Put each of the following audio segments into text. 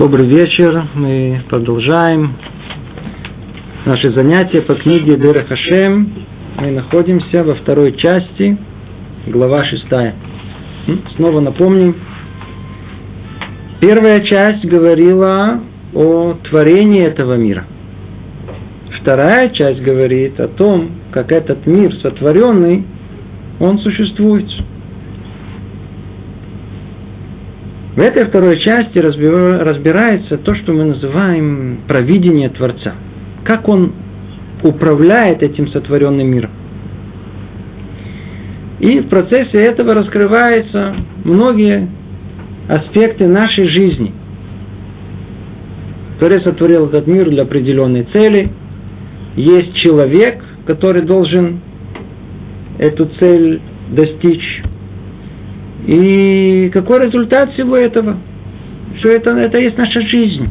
Добрый вечер. Мы продолжаем наши занятия по книге Дера Хашем. Мы находимся во второй части, глава шестая. Снова напомним. Первая часть говорила о творении этого мира. Вторая часть говорит о том, как этот мир сотворенный, он существует. В этой второй части разбирается то, что мы называем провидение Творца. Как он управляет этим сотворенным миром. И в процессе этого раскрываются многие аспекты нашей жизни. Творец сотворил этот мир для определенной цели. Есть человек, который должен эту цель достичь. И какой результат всего этого? Все это, это есть наша жизнь.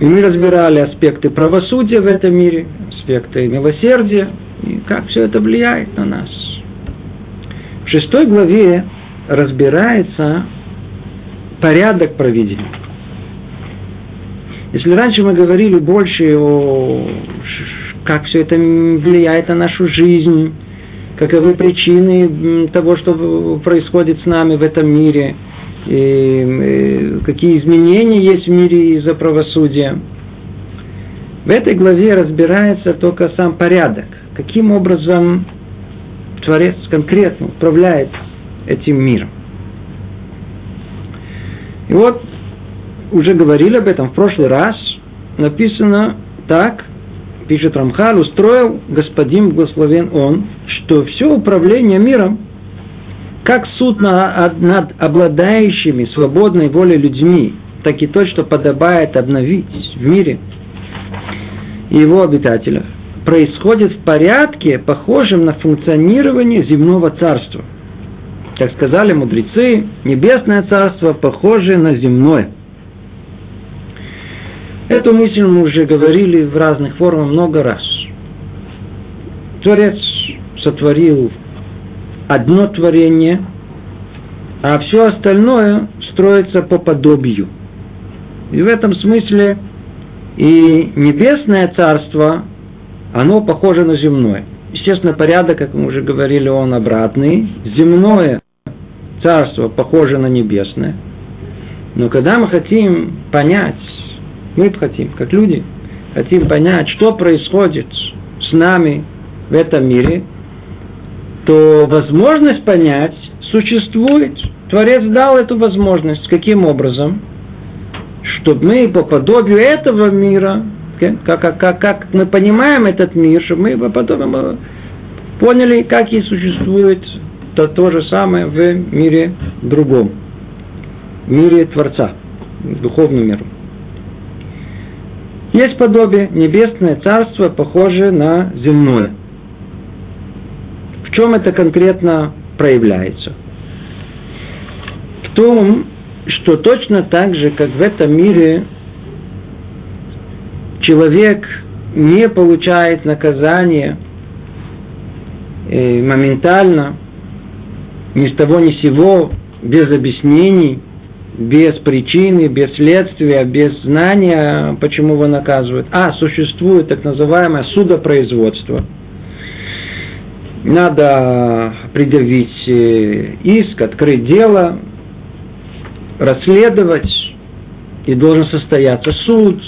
И мы разбирали аспекты правосудия в этом мире, аспекты милосердия, и как все это влияет на нас. В шестой главе разбирается порядок проведения. Если раньше мы говорили больше о как все это влияет на нашу жизнь, каковы причины того, что происходит с нами в этом мире, и какие изменения есть в мире из-за правосудия. В этой главе разбирается только сам порядок, каким образом Творец конкретно управляет этим миром. И вот, уже говорили об этом в прошлый раз, написано так, пишет Рамхал, устроил господин благословен он, что все управление миром, как суд над обладающими свободной волей людьми, так и то, что подобает обновить в мире его обитателях, происходит в порядке, похожем на функционирование земного царства. Как сказали мудрецы, небесное царство похоже на земное – Эту мысль мы уже говорили в разных формах много раз. Творец сотворил одно творение, а все остальное строится по подобию. И в этом смысле и небесное царство, оно похоже на земное. Естественно, порядок, как мы уже говорили, он обратный. Земное царство похоже на небесное. Но когда мы хотим понять, мы хотим, как люди, хотим понять, что происходит с нами в этом мире, то возможность понять существует. Творец дал эту возможность. Каким образом? Чтобы мы по подобию этого мира, как, как, как, как мы понимаем этот мир, чтобы мы по подобию поняли, как и существует то, то же самое в мире другом, в мире Творца, духовном мире. Есть подобие, небесное царство, похожее на земное. В чем это конкретно проявляется? В том, что точно так же, как в этом мире человек не получает наказание э, моментально, ни с того ни с сего, без объяснений – без причины, без следствия, без знания, почему его наказывают. А, существует так называемое судопроизводство. Надо предъявить э, иск, открыть дело, расследовать, и должен состояться суд,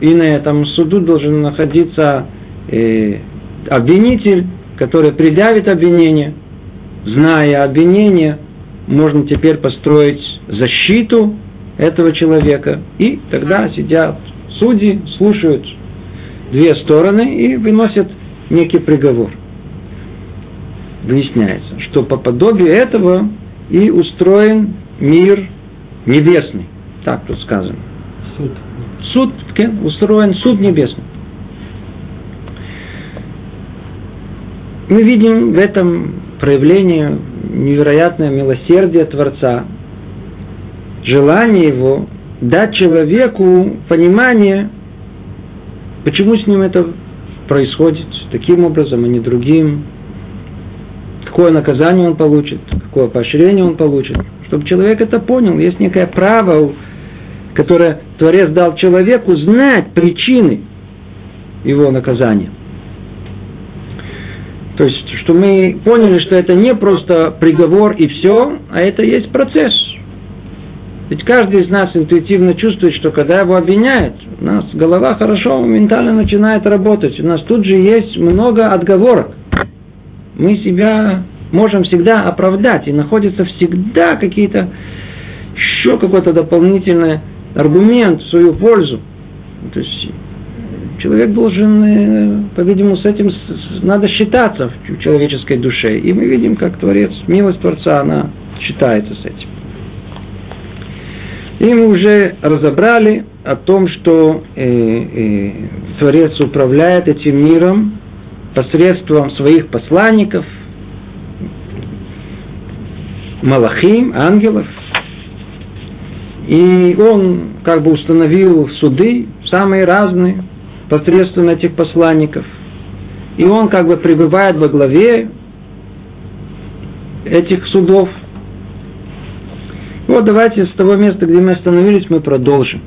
и на этом суду должен находиться э, обвинитель, который предъявит обвинение. Зная обвинение, можно теперь построить защиту этого человека. И тогда сидят судьи, слушают две стороны и выносят некий приговор. Выясняется, что по подобию этого и устроен мир небесный. Так тут сказано. Суд. Суд, устроен суд небесный. Мы видим в этом проявление невероятное милосердие Творца, желание его дать человеку понимание, почему с ним это происходит, таким образом, а не другим, какое наказание он получит, какое поощрение он получит. Чтобы человек это понял, есть некое право, которое Творец дал человеку знать причины его наказания. То есть, что мы поняли, что это не просто приговор и все, а это есть процесс. Ведь каждый из нас интуитивно чувствует, что когда его обвиняют, у нас голова хорошо ментально начинает работать. У нас тут же есть много отговорок. Мы себя можем всегда оправдать, и находятся всегда какие-то еще какой-то дополнительный аргумент в свою пользу. То есть человек должен, э, по-видимому, с этим надо считаться в человеческой душе. И мы видим, как Творец, милость Творца, она считается с этим. И мы уже разобрали о том, что э, э, Творец управляет этим миром посредством своих посланников, малахим, ангелов. И он как бы установил суды, самые разные, посредством этих посланников. И он как бы пребывает во главе этих судов. Вот давайте с того места, где мы остановились, мы продолжим.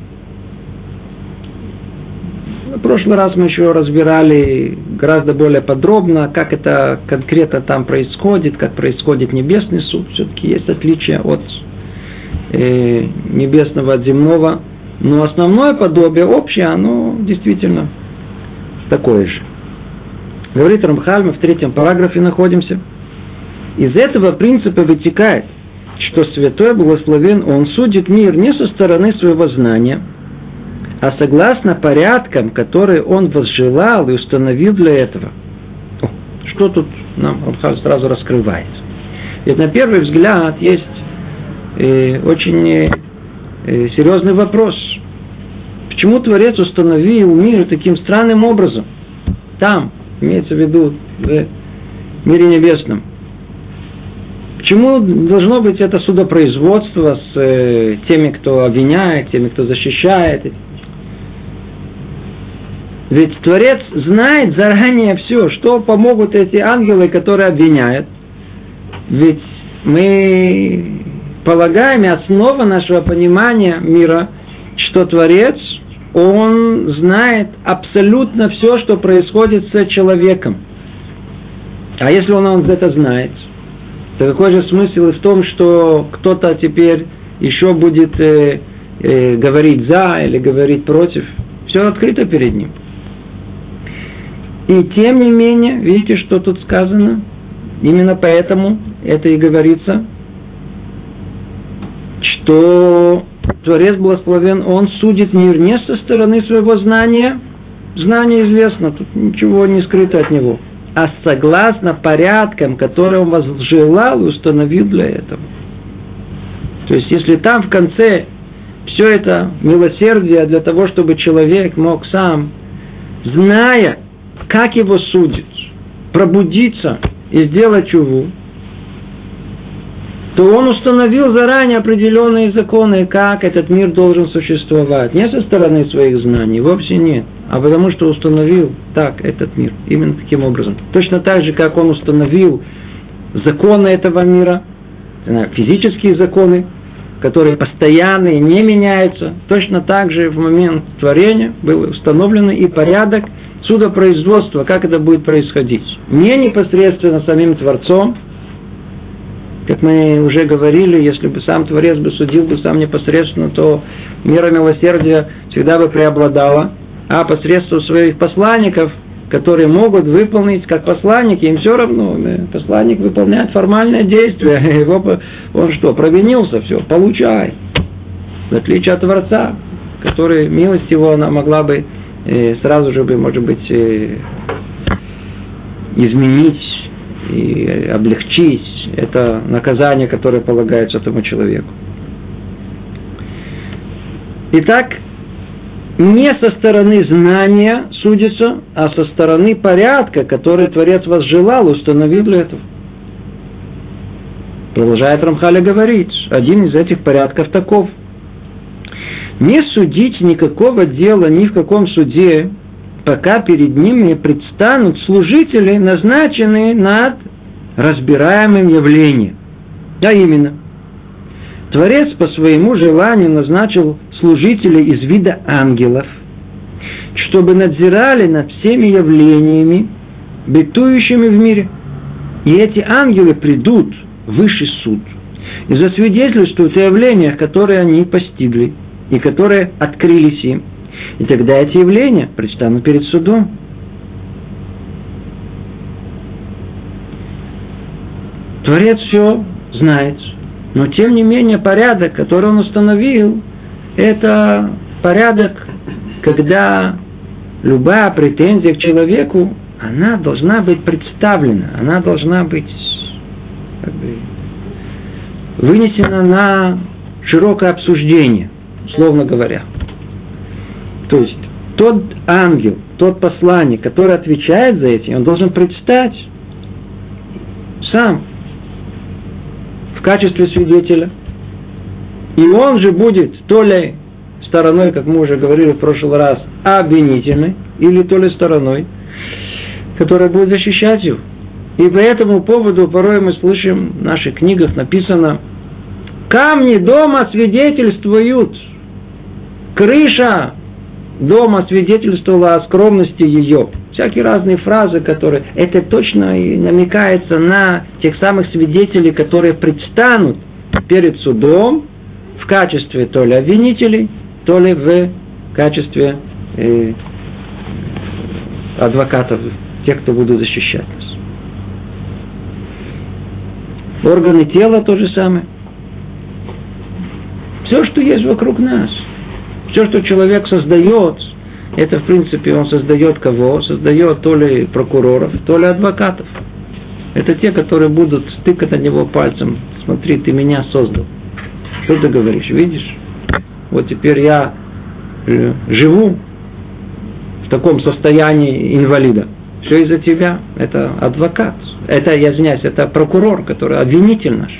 В прошлый раз мы еще разбирали гораздо более подробно, как это конкретно там происходит, как происходит небесный суд. Все-таки есть отличие от э, небесного от земного. Но основное подобие общее, оно действительно такое же. Говорит Рамхаль, мы в третьем параграфе находимся. Из этого принципа вытекает, что Святой Благословен, Он судит мир не со стороны своего знания, а согласно порядкам, которые Он возжелал и установил для этого. О, что тут нам Рамхаль сразу раскрывает? Ведь на первый взгляд есть э, очень э, серьезный вопрос – Почему Творец установил мир таким странным образом? Там, имеется в виду, в мире небесном. Почему должно быть это судопроизводство с э, теми, кто обвиняет, теми, кто защищает? Ведь Творец знает заранее все, что помогут эти ангелы, которые обвиняют. Ведь мы полагаем, и основа нашего понимания мира, что Творец он знает абсолютно все, что происходит с человеком. А если он, он это знает, то какой же смысл в том, что кто-то теперь еще будет э, э, говорить за или говорить против? Все открыто перед ним. И тем не менее, видите, что тут сказано? Именно поэтому это и говорится, что Творец благословен, он судит мир не со стороны своего знания, знание известно, тут ничего не скрыто от него, а согласно порядкам, которые он возжелал и установил для этого. То есть, если там в конце все это милосердие для того, чтобы человек мог сам, зная, как его судить, пробудиться и сделать чуву, то он установил заранее определенные законы, как этот мир должен существовать. Не со стороны своих знаний, вовсе нет, а потому что установил так этот мир, именно таким образом. Точно так же, как он установил законы этого мира, физические законы, которые постоянные, не меняются, точно так же в момент творения был установлен и порядок судопроизводства, как это будет происходить. Не непосредственно самим Творцом, как мы уже говорили, если бы сам Творец бы судил бы сам непосредственно, то мера милосердия всегда бы преобладала, а посредством своих посланников, которые могут выполнить как посланники, им все равно, посланник выполняет формальное действие, его, он что, провинился, все, получай. В отличие от Творца, который, милость его, она могла бы э, сразу же бы, может быть, э, изменить и облегчить это наказание, которое полагается этому человеку. Итак, не со стороны знания судится, а со стороны порядка, который Творец вас желал, установил для этого. Продолжает Рамхаля говорить, один из этих порядков таков. Не судить никакого дела ни в каком суде, пока перед ним не предстанут служители, назначенные над разбираемым явлением. А именно, Творец по своему желанию назначил служителей из вида ангелов, чтобы надзирали над всеми явлениями, бытующими в мире. И эти ангелы придут в высший суд и засвидетельствуют о явлениях, которые они постигли и которые открылись им. И тогда эти явления предстанут перед судом. Творец все знает, но тем не менее порядок, который он установил, это порядок, когда любая претензия к человеку, она должна быть представлена, она должна быть как бы, вынесена на широкое обсуждение, условно говоря. То есть тот ангел, тот посланник, который отвечает за этим, он должен предстать сам в качестве свидетеля. И он же будет то ли стороной, как мы уже говорили в прошлый раз, обвинительной, или то ли стороной, которая будет защищать его. И по этому поводу порой мы слышим в наших книгах написано «Камни дома свидетельствуют, крыша дома свидетельствовала о скромности ее». Всякие разные фразы, которые... Это точно и намекается на тех самых свидетелей, которые предстанут перед судом в качестве то ли обвинителей, то ли в качестве э, адвокатов, тех, кто будут защищать нас. Органы тела то же самое. Все, что есть вокруг нас, все, что человек создает, это, в принципе, он создает кого? Создает то ли прокуроров, то ли адвокатов. Это те, которые будут стыкать на него пальцем. Смотри, ты меня создал. Что ты говоришь? Видишь? Вот теперь я э, живу в таком состоянии инвалида. Все из-за тебя. Это адвокат. Это, я извиняюсь, это прокурор, который обвинитель наш.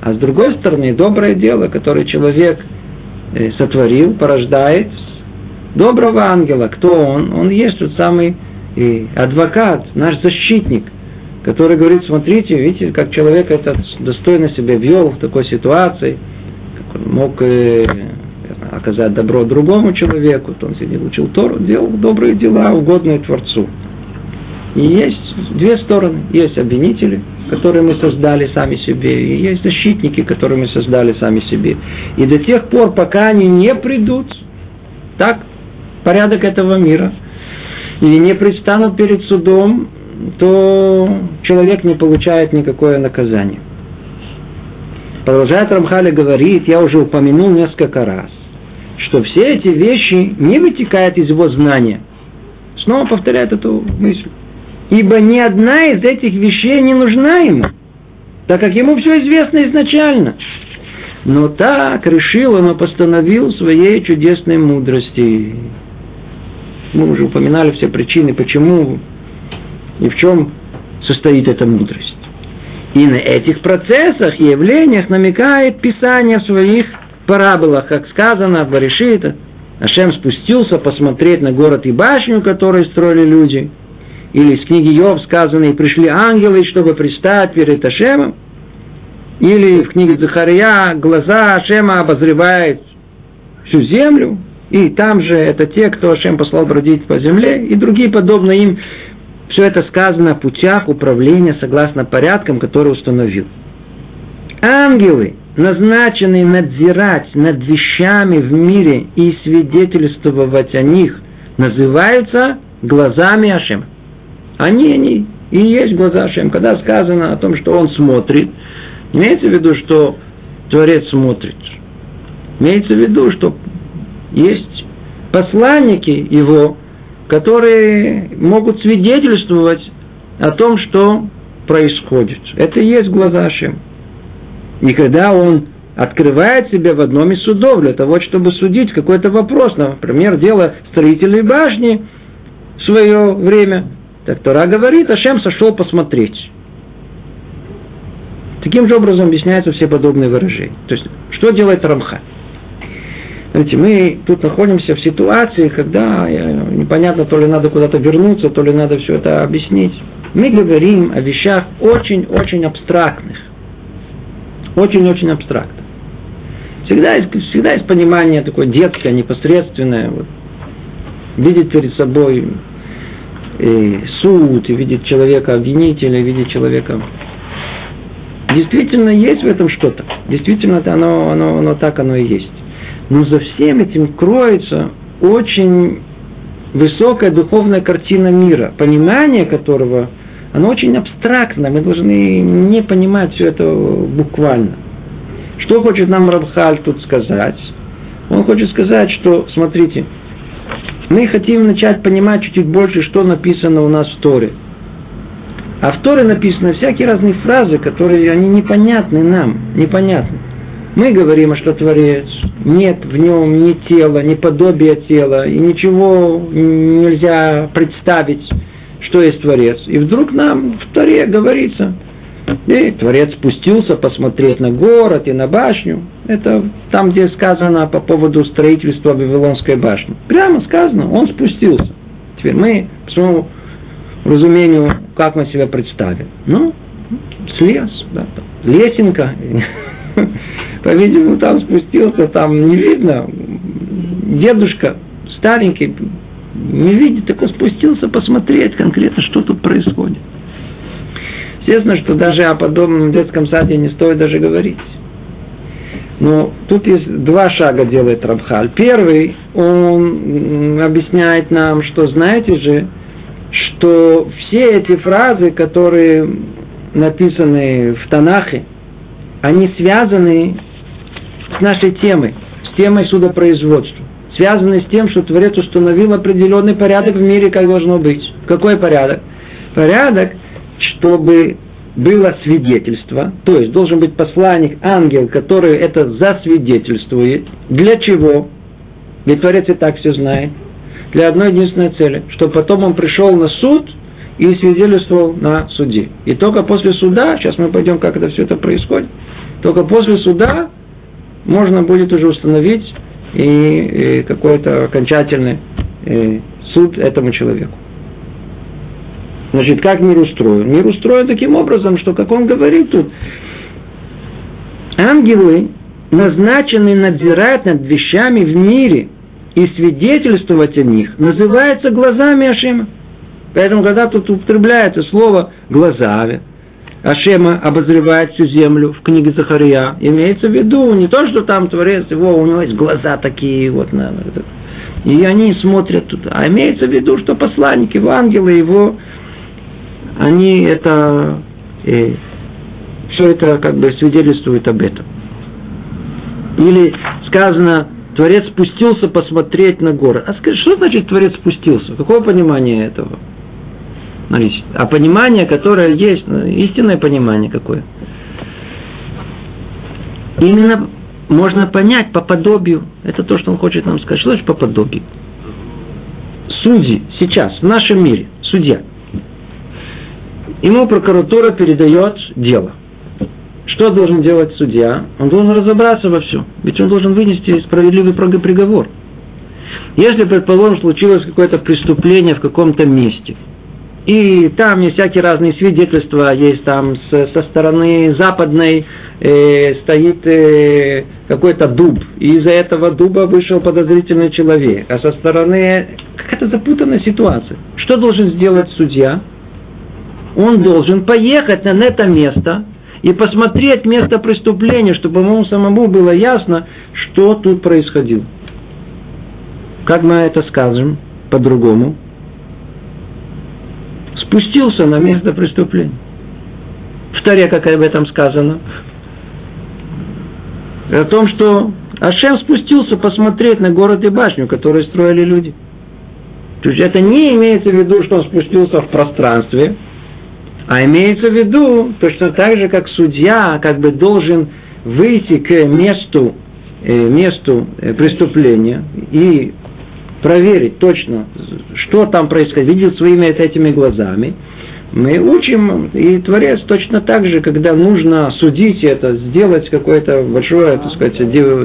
А с другой стороны, доброе дело, которое человек сотворил, порождает доброго ангела. Кто он? Он есть тот самый и адвокат, наш защитник, который говорит, смотрите, видите, как человек этот достойно себя вел в такой ситуации, как он мог э, оказать добро другому человеку, то он сидел, учил Тору, делал добрые дела, угодные Творцу. И есть две стороны. Есть обвинители, которые мы создали сами себе, и есть защитники, которые мы создали сами себе. И до тех пор, пока они не придут, так, порядок этого мира, и не предстанут перед судом, то человек не получает никакое наказание. Продолжает Рамхали говорит, я уже упомянул несколько раз, что все эти вещи не вытекают из его знания. Снова повторяет эту мысль. Ибо ни одна из этих вещей не нужна ему, так как ему все известно изначально. Но так решил он и постановил своей чудесной мудрости. Мы уже упоминали все причины, почему и в чем состоит эта мудрость. И на этих процессах и явлениях намекает Писание в своих параболах, как сказано в Баришита, Ашем спустился посмотреть на город и башню, которую строили люди. Или из книги Йов сказано, и пришли ангелы, чтобы пристать перед Ашемом. Или в книге Захария глаза Ашема обозревают всю землю. И там же это те, кто Ашем послал бродить по земле, и другие подобные им. Все это сказано о путях управления согласно порядкам, которые установил. Ангелы – назначенные надзирать над вещами в мире и свидетельствовать о них, называются глазами Ашема. Они, они и есть глаза Ашем. Когда сказано о том, что он смотрит, имеется в виду, что Творец смотрит. Имеется в виду, что есть посланники его, которые могут свидетельствовать о том, что происходит. Это и есть глаза Ашем. И когда он открывает себя в одном из судов для того, чтобы судить какой-то вопрос, например, дело строительной башни в свое время, так Тора говорит, Ашем сошел посмотреть. Таким же образом объясняются все подобные выражения. То есть, что делает Рамха? Знаете, мы тут находимся в ситуации, когда непонятно, то ли надо куда-то вернуться, то ли надо все это объяснить. Мы говорим о вещах очень-очень абстрактных. Очень-очень абстрактных. Всегда есть, всегда есть понимание такое детское, непосредственное. Вот. Видеть перед собой и суд, и видеть человека обвинителя, видеть человека... Действительно есть в этом что-то. Действительно это оно, оно, оно так оно и есть. Но за всем этим кроется очень высокая духовная картина мира, понимание которого, оно очень абстрактно, мы должны не понимать все это буквально. Что хочет нам Рабхаль тут сказать? Он хочет сказать, что, смотрите, мы хотим начать понимать чуть-чуть больше, что написано у нас в Торе. А в Торе написаны всякие разные фразы, которые они непонятны нам, непонятны. Мы говорим, что Творец, нет в нем ни тела, ни подобия тела, и ничего нельзя представить, что есть Творец. И вдруг нам в Торе говорится, и Творец спустился посмотреть на город и на башню. Это там, где сказано по поводу строительства Вавилонской башни. Прямо сказано, он спустился. Теперь мы, по своему разумению, как мы себя представим? Ну, слез, да, лесенка. По-видимому, там спустился, там не видно. Дедушка старенький, не видит, так он спустился посмотреть конкретно, что тут происходит. Естественно, что даже о подобном детском саде не стоит даже говорить. Но тут есть два шага делает Рабхаль. Первый, он объясняет нам, что знаете же, что все эти фразы, которые написаны в Танахе, они связаны с нашей темой, с темой судопроизводства. Связаны с тем, что Творец установил определенный порядок в мире, как должно быть. Какой порядок? Порядок, чтобы было свидетельство, то есть должен быть посланник, ангел, который это засвидетельствует. Для чего? Ведь Творец и так все знает. Для одной единственной цели, чтобы потом он пришел на суд и свидетельствовал на суде. И только после суда, сейчас мы пойдем, как это все это происходит, только после суда можно будет уже установить и, и какой-то окончательный и, суд этому человеку. Значит, как мир устроен? Мир устроен таким образом, что, как он говорит тут, ангелы назначены надзирать над вещами в мире и свидетельствовать о них, называются глазами Ашема. Поэтому, когда тут употребляется слово «глазами», Ашема обозревает всю землю в книге Захария. Имеется в виду не то, что там Творец его, у него есть глаза такие, вот, на, и они смотрят туда. А имеется в виду, что посланники, ангелы его, они это, э, все это как бы свидетельствует об этом. Или сказано, Творец спустился посмотреть на горы. А скажи, что значит Творец спустился? Какое понимание этого? А понимание, которое есть, ну, истинное понимание какое? Именно можно понять по подобию. Это то, что он хочет нам сказать. Что значит по подобию? Судьи сейчас в нашем мире, судья, ему прокуратура передает дело. Что должен делать судья? Он должен разобраться во всем. Ведь он должен вынести справедливый приговор. Если, предположим, случилось какое-то преступление в каком-то месте – и там есть всякие разные свидетельства, есть там со стороны западной э, стоит э, какой-то дуб, и из-за этого дуба вышел подозрительный человек, а со стороны какая-то запутанная ситуация. Что должен сделать судья? Он должен поехать на это место и посмотреть место преступления, чтобы ему самому было ясно, что тут происходило. Как мы это скажем по-другому? спустился на место преступления. В Таре, как об этом сказано, о том, что Ашем спустился посмотреть на город и башню, которые строили люди. То есть это не имеется в виду, что он спустился в пространстве, а имеется в виду точно так же, как судья как бы должен выйти к месту, э, месту э, преступления и проверить точно, что там происходит, видел своими этими глазами, мы учим, и Творец точно так же, когда нужно судить это, сделать какое-то большое, так сказать,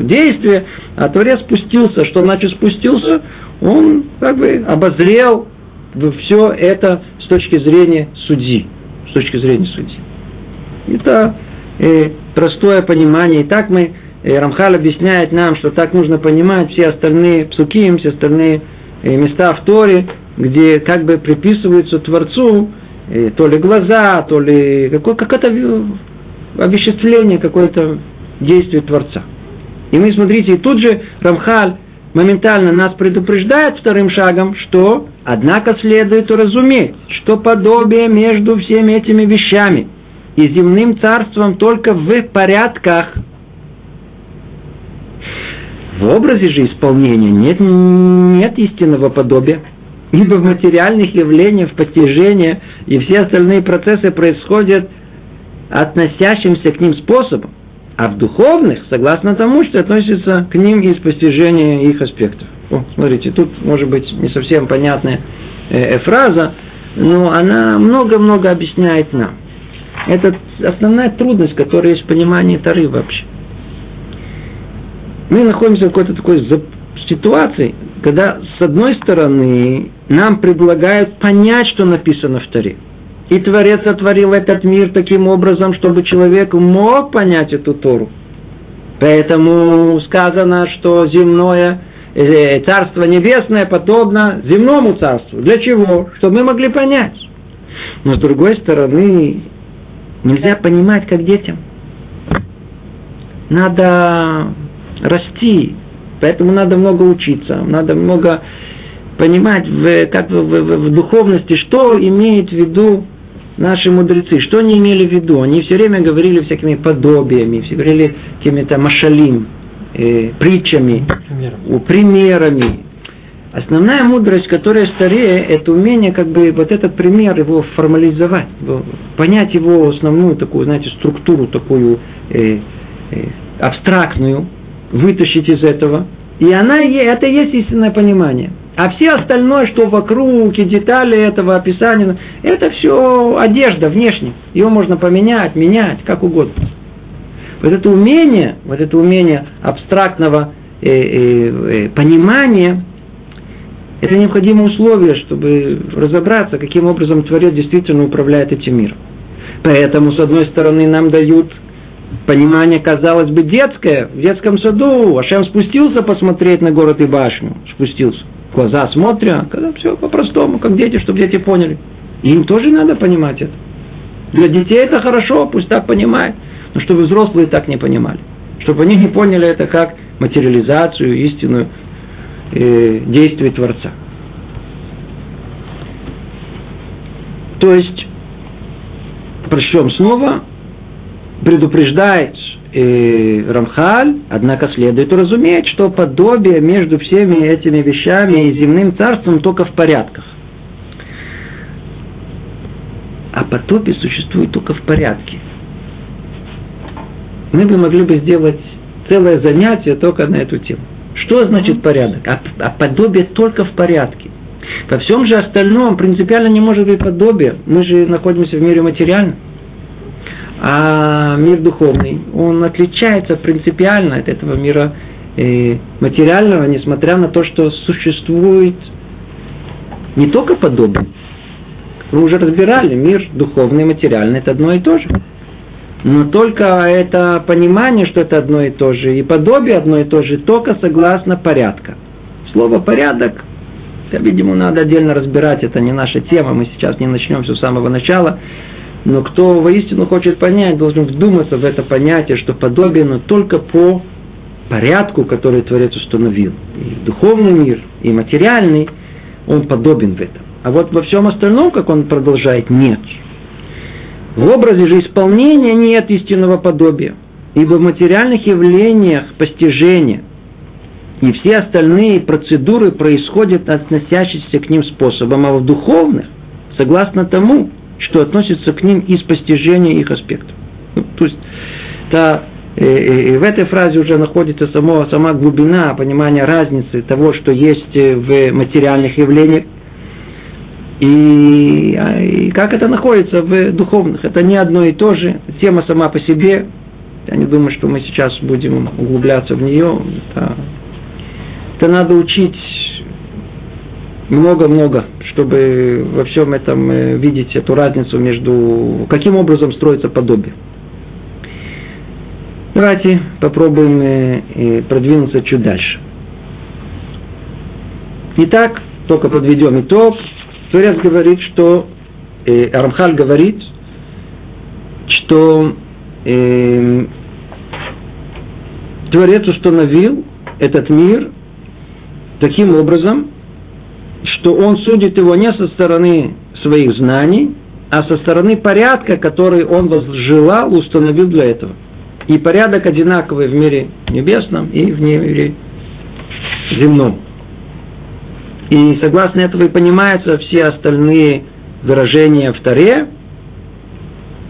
действие, а Творец спустился, что значит спустился, он как бы обозрел все это с точки зрения судьи. С точки зрения судьи. Это э, простое понимание. И так мы, э, Рамхал объясняет нам, что так нужно понимать все остальные псуки, все остальные э, места в Торе, где как бы приписываются Творцу э, то ли глаза, то ли какое, какое-то обеществление, какое-то действие Творца. И мы, смотрите, и тут же Рамхаль моментально нас предупреждает вторым шагом, что, однако, следует уразуметь, что подобие между всеми этими вещами и земным царством только в порядках. В образе же исполнения нет, нет истинного подобия, ибо в материальных явлениях, в постижении и все остальные процессы происходят относящимся к ним способом а в духовных, согласно тому, что относится к ним из постижения их аспектов. О, смотрите, тут может быть не совсем понятная э, э, фраза, но она много-много объясняет нам. Это основная трудность, которая есть в понимании Тары вообще. Мы находимся в какой-то такой ситуации, когда с одной стороны нам предлагают понять, что написано в Таре. И Творец сотворил этот мир таким образом, чтобы человек мог понять эту Тору. Поэтому сказано, что земное э, Царство Небесное подобно земному царству. Для чего? Чтобы мы могли понять. Но с другой стороны, нельзя понимать как детям. Надо расти, поэтому надо много учиться, надо много понимать в, как в, в, в духовности, что имеет в виду наши мудрецы, что они имели в виду? Они все время говорили всякими подобиями, все говорили какими-то машалим, э, притчами, примерами. примерами. Основная мудрость, которая старее, это умение как бы вот этот пример его формализовать, понять его основную такую, знаете, структуру такую э, э, абстрактную, вытащить из этого. И она, это и есть истинное понимание – а все остальное, что вокруг, и детали этого описания, это все одежда внешне. Ее можно поменять, менять, как угодно. Вот это умение, вот это умение абстрактного э, э, э, понимания, это необходимое условие, чтобы разобраться, каким образом Творец действительно управляет этим миром. Поэтому, с одной стороны, нам дают понимание, казалось бы, детское, в детском саду. Ашем спустился посмотреть на город и башню, спустился глаза смотря, когда все по-простому, как дети, чтобы дети поняли. И им тоже надо понимать это. Для детей это хорошо, пусть так понимают, но чтобы взрослые так не понимали. Чтобы они не поняли это как материализацию, истинную э, действие Творца. То есть, причем снова предупреждает э, Рамхаль, однако следует уразуметь, что подобие между всеми этими вещами и земным царством только в порядках. А подобие существует только в порядке. Мы бы могли бы сделать целое занятие только на эту тему. Что значит порядок? А, а подобие только в порядке. Во всем же остальном принципиально не может быть подобие. Мы же находимся в мире материальном. А мир духовный, он отличается принципиально от этого мира э, материального, несмотря на то, что существует не только подобие. Мы уже разбирали, мир духовный и материальный – это одно и то же. Но только это понимание, что это одно и то же, и подобие одно и то же, только согласно порядка. Слово «порядок» это, видимо, надо отдельно разбирать, это не наша тема, мы сейчас не начнем все с самого начала. Но кто воистину хочет понять, должен вдуматься в это понятие, что подобие, только по порядку, который Творец установил. И духовный мир, и материальный, он подобен в этом. А вот во всем остальном, как он продолжает, нет. В образе же исполнения нет истинного подобия. Ибо в материальных явлениях постижения и все остальные процедуры происходят относящиеся к ним способом, а в духовных, согласно тому, что относится к ним из постижения их аспектов. Ну, то есть, та, э, э, в этой фразе уже находится само, сама глубина понимания разницы того, что есть э, в материальных явлениях, и, а, и как это находится в духовных. Это не одно и то же. Тема сама по себе. Я не думаю, что мы сейчас будем углубляться в нее. Это, это надо учить много-много, чтобы во всем этом э, видеть эту разницу между каким образом строится подобие. Давайте попробуем э, продвинуться чуть дальше. Итак, только подведем итог. Творец говорит, что э, Арамхаль говорит, что э, Творец установил этот мир таким образом, что он судит его не со стороны своих знаний, а со стороны порядка, который он желал, установил для этого. И порядок одинаковый в мире небесном и в мире земном. И согласно этому и понимаются все остальные выражения в Таре.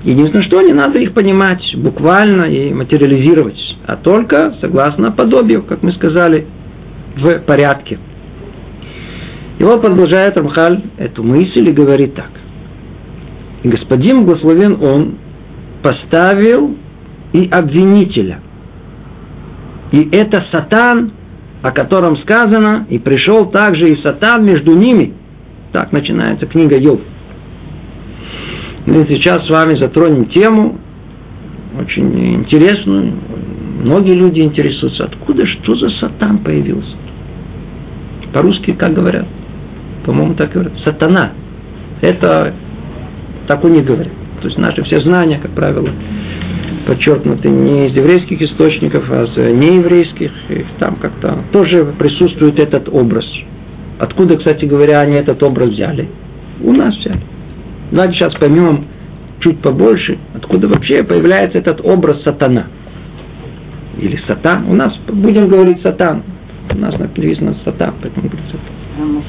Единственное, что не надо их понимать буквально и материализировать, а только согласно подобию, как мы сказали, в порядке. И вот продолжает Рамхаль эту мысль и говорит так. Господин благословен он поставил и обвинителя. И это сатан, о котором сказано, и пришел также и сатан между ними. Так начинается книга Йов. Мы сейчас с вами затронем тему, очень интересную. Многие люди интересуются, откуда, что за сатан появился. По-русски как говорят? По-моему, так говорят. Сатана. Это так у них говорят. То есть наши все знания, как правило, подчеркнуты не из еврейских источников, а из нееврейских. И там как-то тоже присутствует этот образ. Откуда, кстати говоря, они этот образ взяли? У нас взяли. Давайте сейчас поймем чуть побольше, откуда вообще появляется этот образ сатана. Или сатан. У нас будем говорить сатан. У нас написано сатан, поэтому говорит сатан.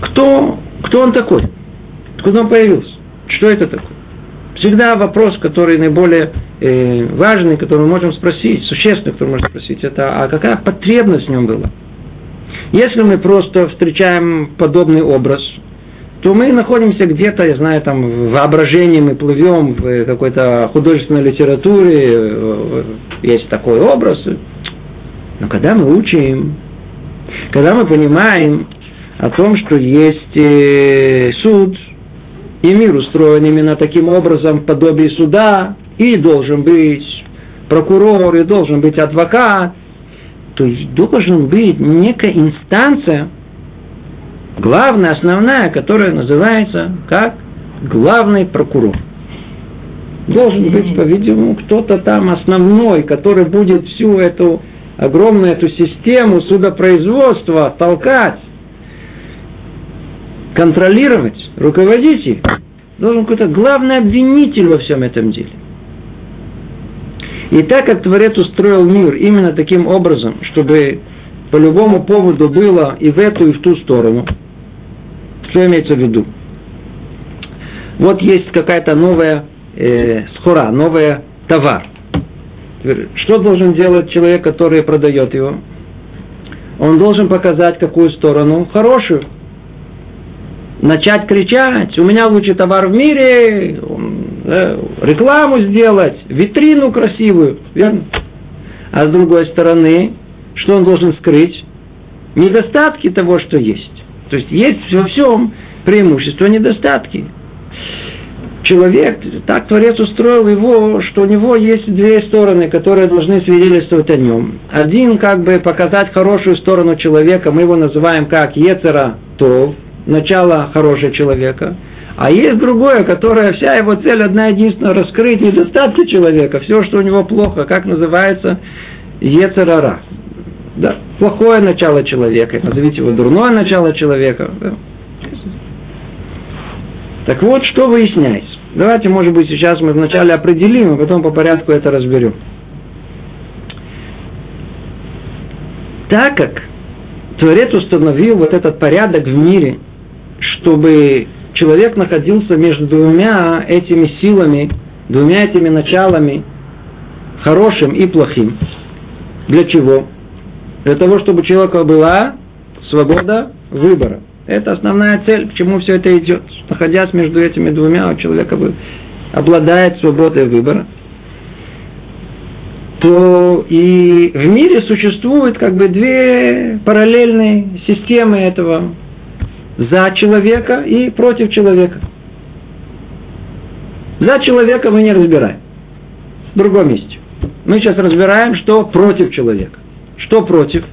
Кто, кто он такой? Откуда он появился? Что это такое? Всегда вопрос, который наиболее э, важный, который мы можем спросить, существенный, который можем спросить, это а какая потребность в нем была? Если мы просто встречаем подобный образ, то мы находимся где-то, я знаю, там, в воображении мы плывем в какой-то художественной литературе, э, есть такой образ. Но когда мы учим, когда мы понимаем о том, что есть э, суд, и мир устроен именно таким образом, подобие суда, и должен быть прокурор, и должен быть адвокат, то есть должен быть некая инстанция, главная, основная, которая называется как главный прокурор. Должен быть, по-видимому, кто-то там основной, который будет всю эту огромную эту систему судопроизводства толкать контролировать, руководить их, должен какой-то главный обвинитель во всем этом деле. И так как Творец устроил мир именно таким образом, чтобы по любому поводу было и в эту, и в ту сторону, что имеется в виду? Вот есть какая-то новая э, схора, новая товар. Что должен делать человек, который продает его? Он должен показать какую сторону? Хорошую начать кричать, у меня лучший товар в мире, э, рекламу сделать, витрину красивую, верно? А с другой стороны, что он должен скрыть? Недостатки того, что есть. То есть есть во всем преимущества, недостатки. Человек, так Творец устроил его, что у него есть две стороны, которые должны свидетельствовать о нем. Один, как бы показать хорошую сторону человека, мы его называем как Ецера Тов, начало хорошего человека, а есть другое, которое вся его цель одна единственная, раскрыть недостатки человека, все, что у него плохо, как называется, Ецерара. Да, плохое начало человека, назовите его дурное начало человека. Да. Так вот, что выясняется? Давайте, может быть, сейчас мы вначале определим, а потом по порядку это разберем. Так как Творец установил вот этот порядок в мире – чтобы человек находился между двумя этими силами, двумя этими началами, хорошим и плохим. Для чего? Для того, чтобы у человека была свобода выбора. Это основная цель, к чему все это идет. Находясь между этими двумя, у человека обладает свободой выбора. то и в мире существуют как бы две параллельные системы этого за человека и против человека. За человека мы не разбираем. В другом месте. Мы сейчас разбираем, что против человека. Что против?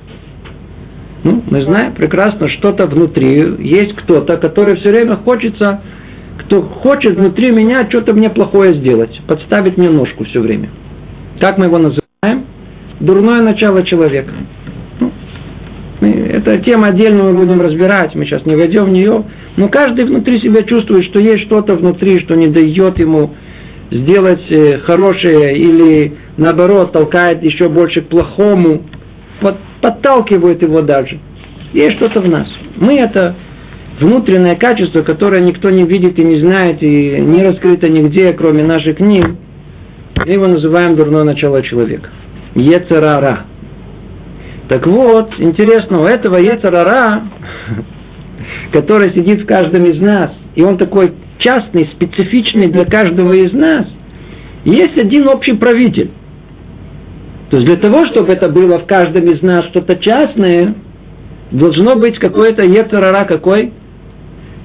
Ну, мы знаем прекрасно, что-то внутри. Есть кто-то, который все время хочется, кто хочет внутри меня что-то мне плохое сделать, подставить мне ножку все время. Как мы его называем? Дурное начало человека. Это тема отдельно мы будем разбирать, мы сейчас не войдем в нее. Но каждый внутри себя чувствует, что есть что-то внутри, что не дает ему сделать э, хорошее или наоборот толкает еще больше к плохому, под, подталкивает его даже. Есть что-то в нас. Мы это внутреннее качество, которое никто не видит и не знает, и не раскрыто нигде, кроме наших книг. Мы его называем дурное начало человека. Ецерара. Так вот, интересно, у этого Ецерара, который сидит в каждом из нас, и он такой частный, специфичный для каждого из нас, есть один общий правитель. То есть для того, чтобы это было в каждом из нас что-то частное, должно быть какой-то ецарара какой?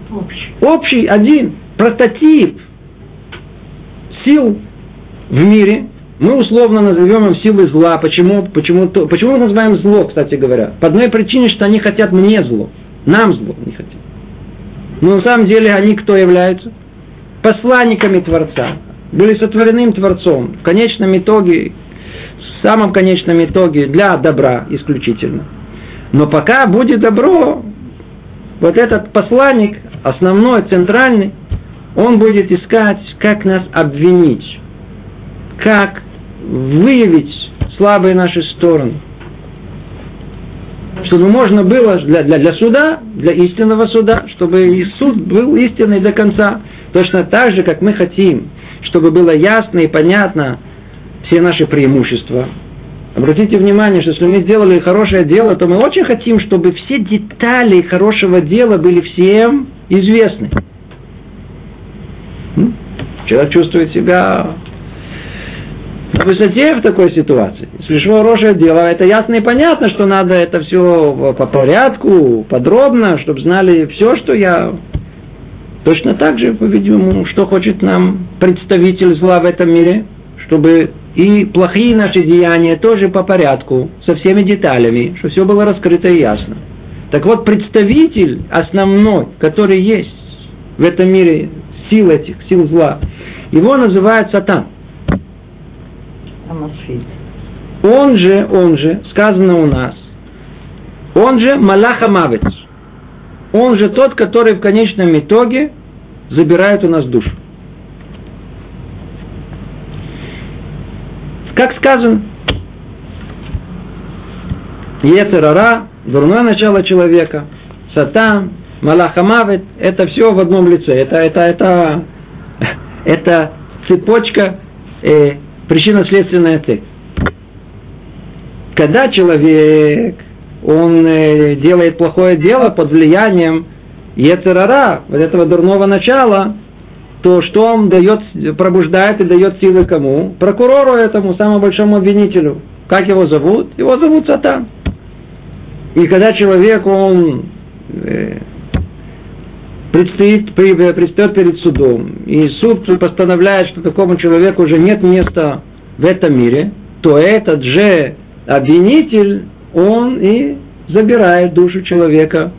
Общий. Общий, один, прототип сил в мире. Мы условно назовем им силы зла. Почему, почему, почему мы называем зло, кстати говоря? По одной причине, что они хотят мне зло. Нам зло не хотят. Но на самом деле они кто являются? Посланниками Творца. Были сотворены Творцом. В конечном итоге в самом конечном итоге для добра исключительно. Но пока будет добро, вот этот посланник, основной, центральный, он будет искать, как нас обвинить, как выявить слабые наши стороны. Чтобы можно было для, для, для суда, для истинного суда, чтобы и суд был истинный до конца. Точно так же, как мы хотим, чтобы было ясно и понятно, все наши преимущества. Обратите внимание, что если мы сделали хорошее дело, то мы очень хотим, чтобы все детали хорошего дела были всем известны. Человек чувствует себя на высоте в такой ситуации. Если хорошее дело, это ясно и понятно, что надо это все по порядку, подробно, чтобы знали все, что я... Точно так же, по-видимому, что хочет нам представитель зла в этом мире, чтобы и плохие наши деяния тоже по порядку, со всеми деталями, что все было раскрыто и ясно. Так вот, представитель основной, который есть в этом мире, сил этих, сил зла, его называют Сатан. Он же, он же, сказано у нас, он же Малаха Мавец. Он же тот, который в конечном итоге забирает у нас душу. Как сказано, Ецерара, дурное начало человека, Сатан, Малахамавит, это все в одном лице. Это, это, это, это цепочка, э, причинно-следственная цепь. Когда человек, он э, делает плохое дело под влиянием Ецерара, вот этого дурного начала, то что он дает, пробуждает и дает силы кому? Прокурору этому, самому большому обвинителю. Как его зовут? Его зовут Сатан. И когда человек, он э, предстоит, предстает перед судом, и суд постановляет, что такому человеку уже нет места в этом мире, то этот же обвинитель, он и забирает душу человека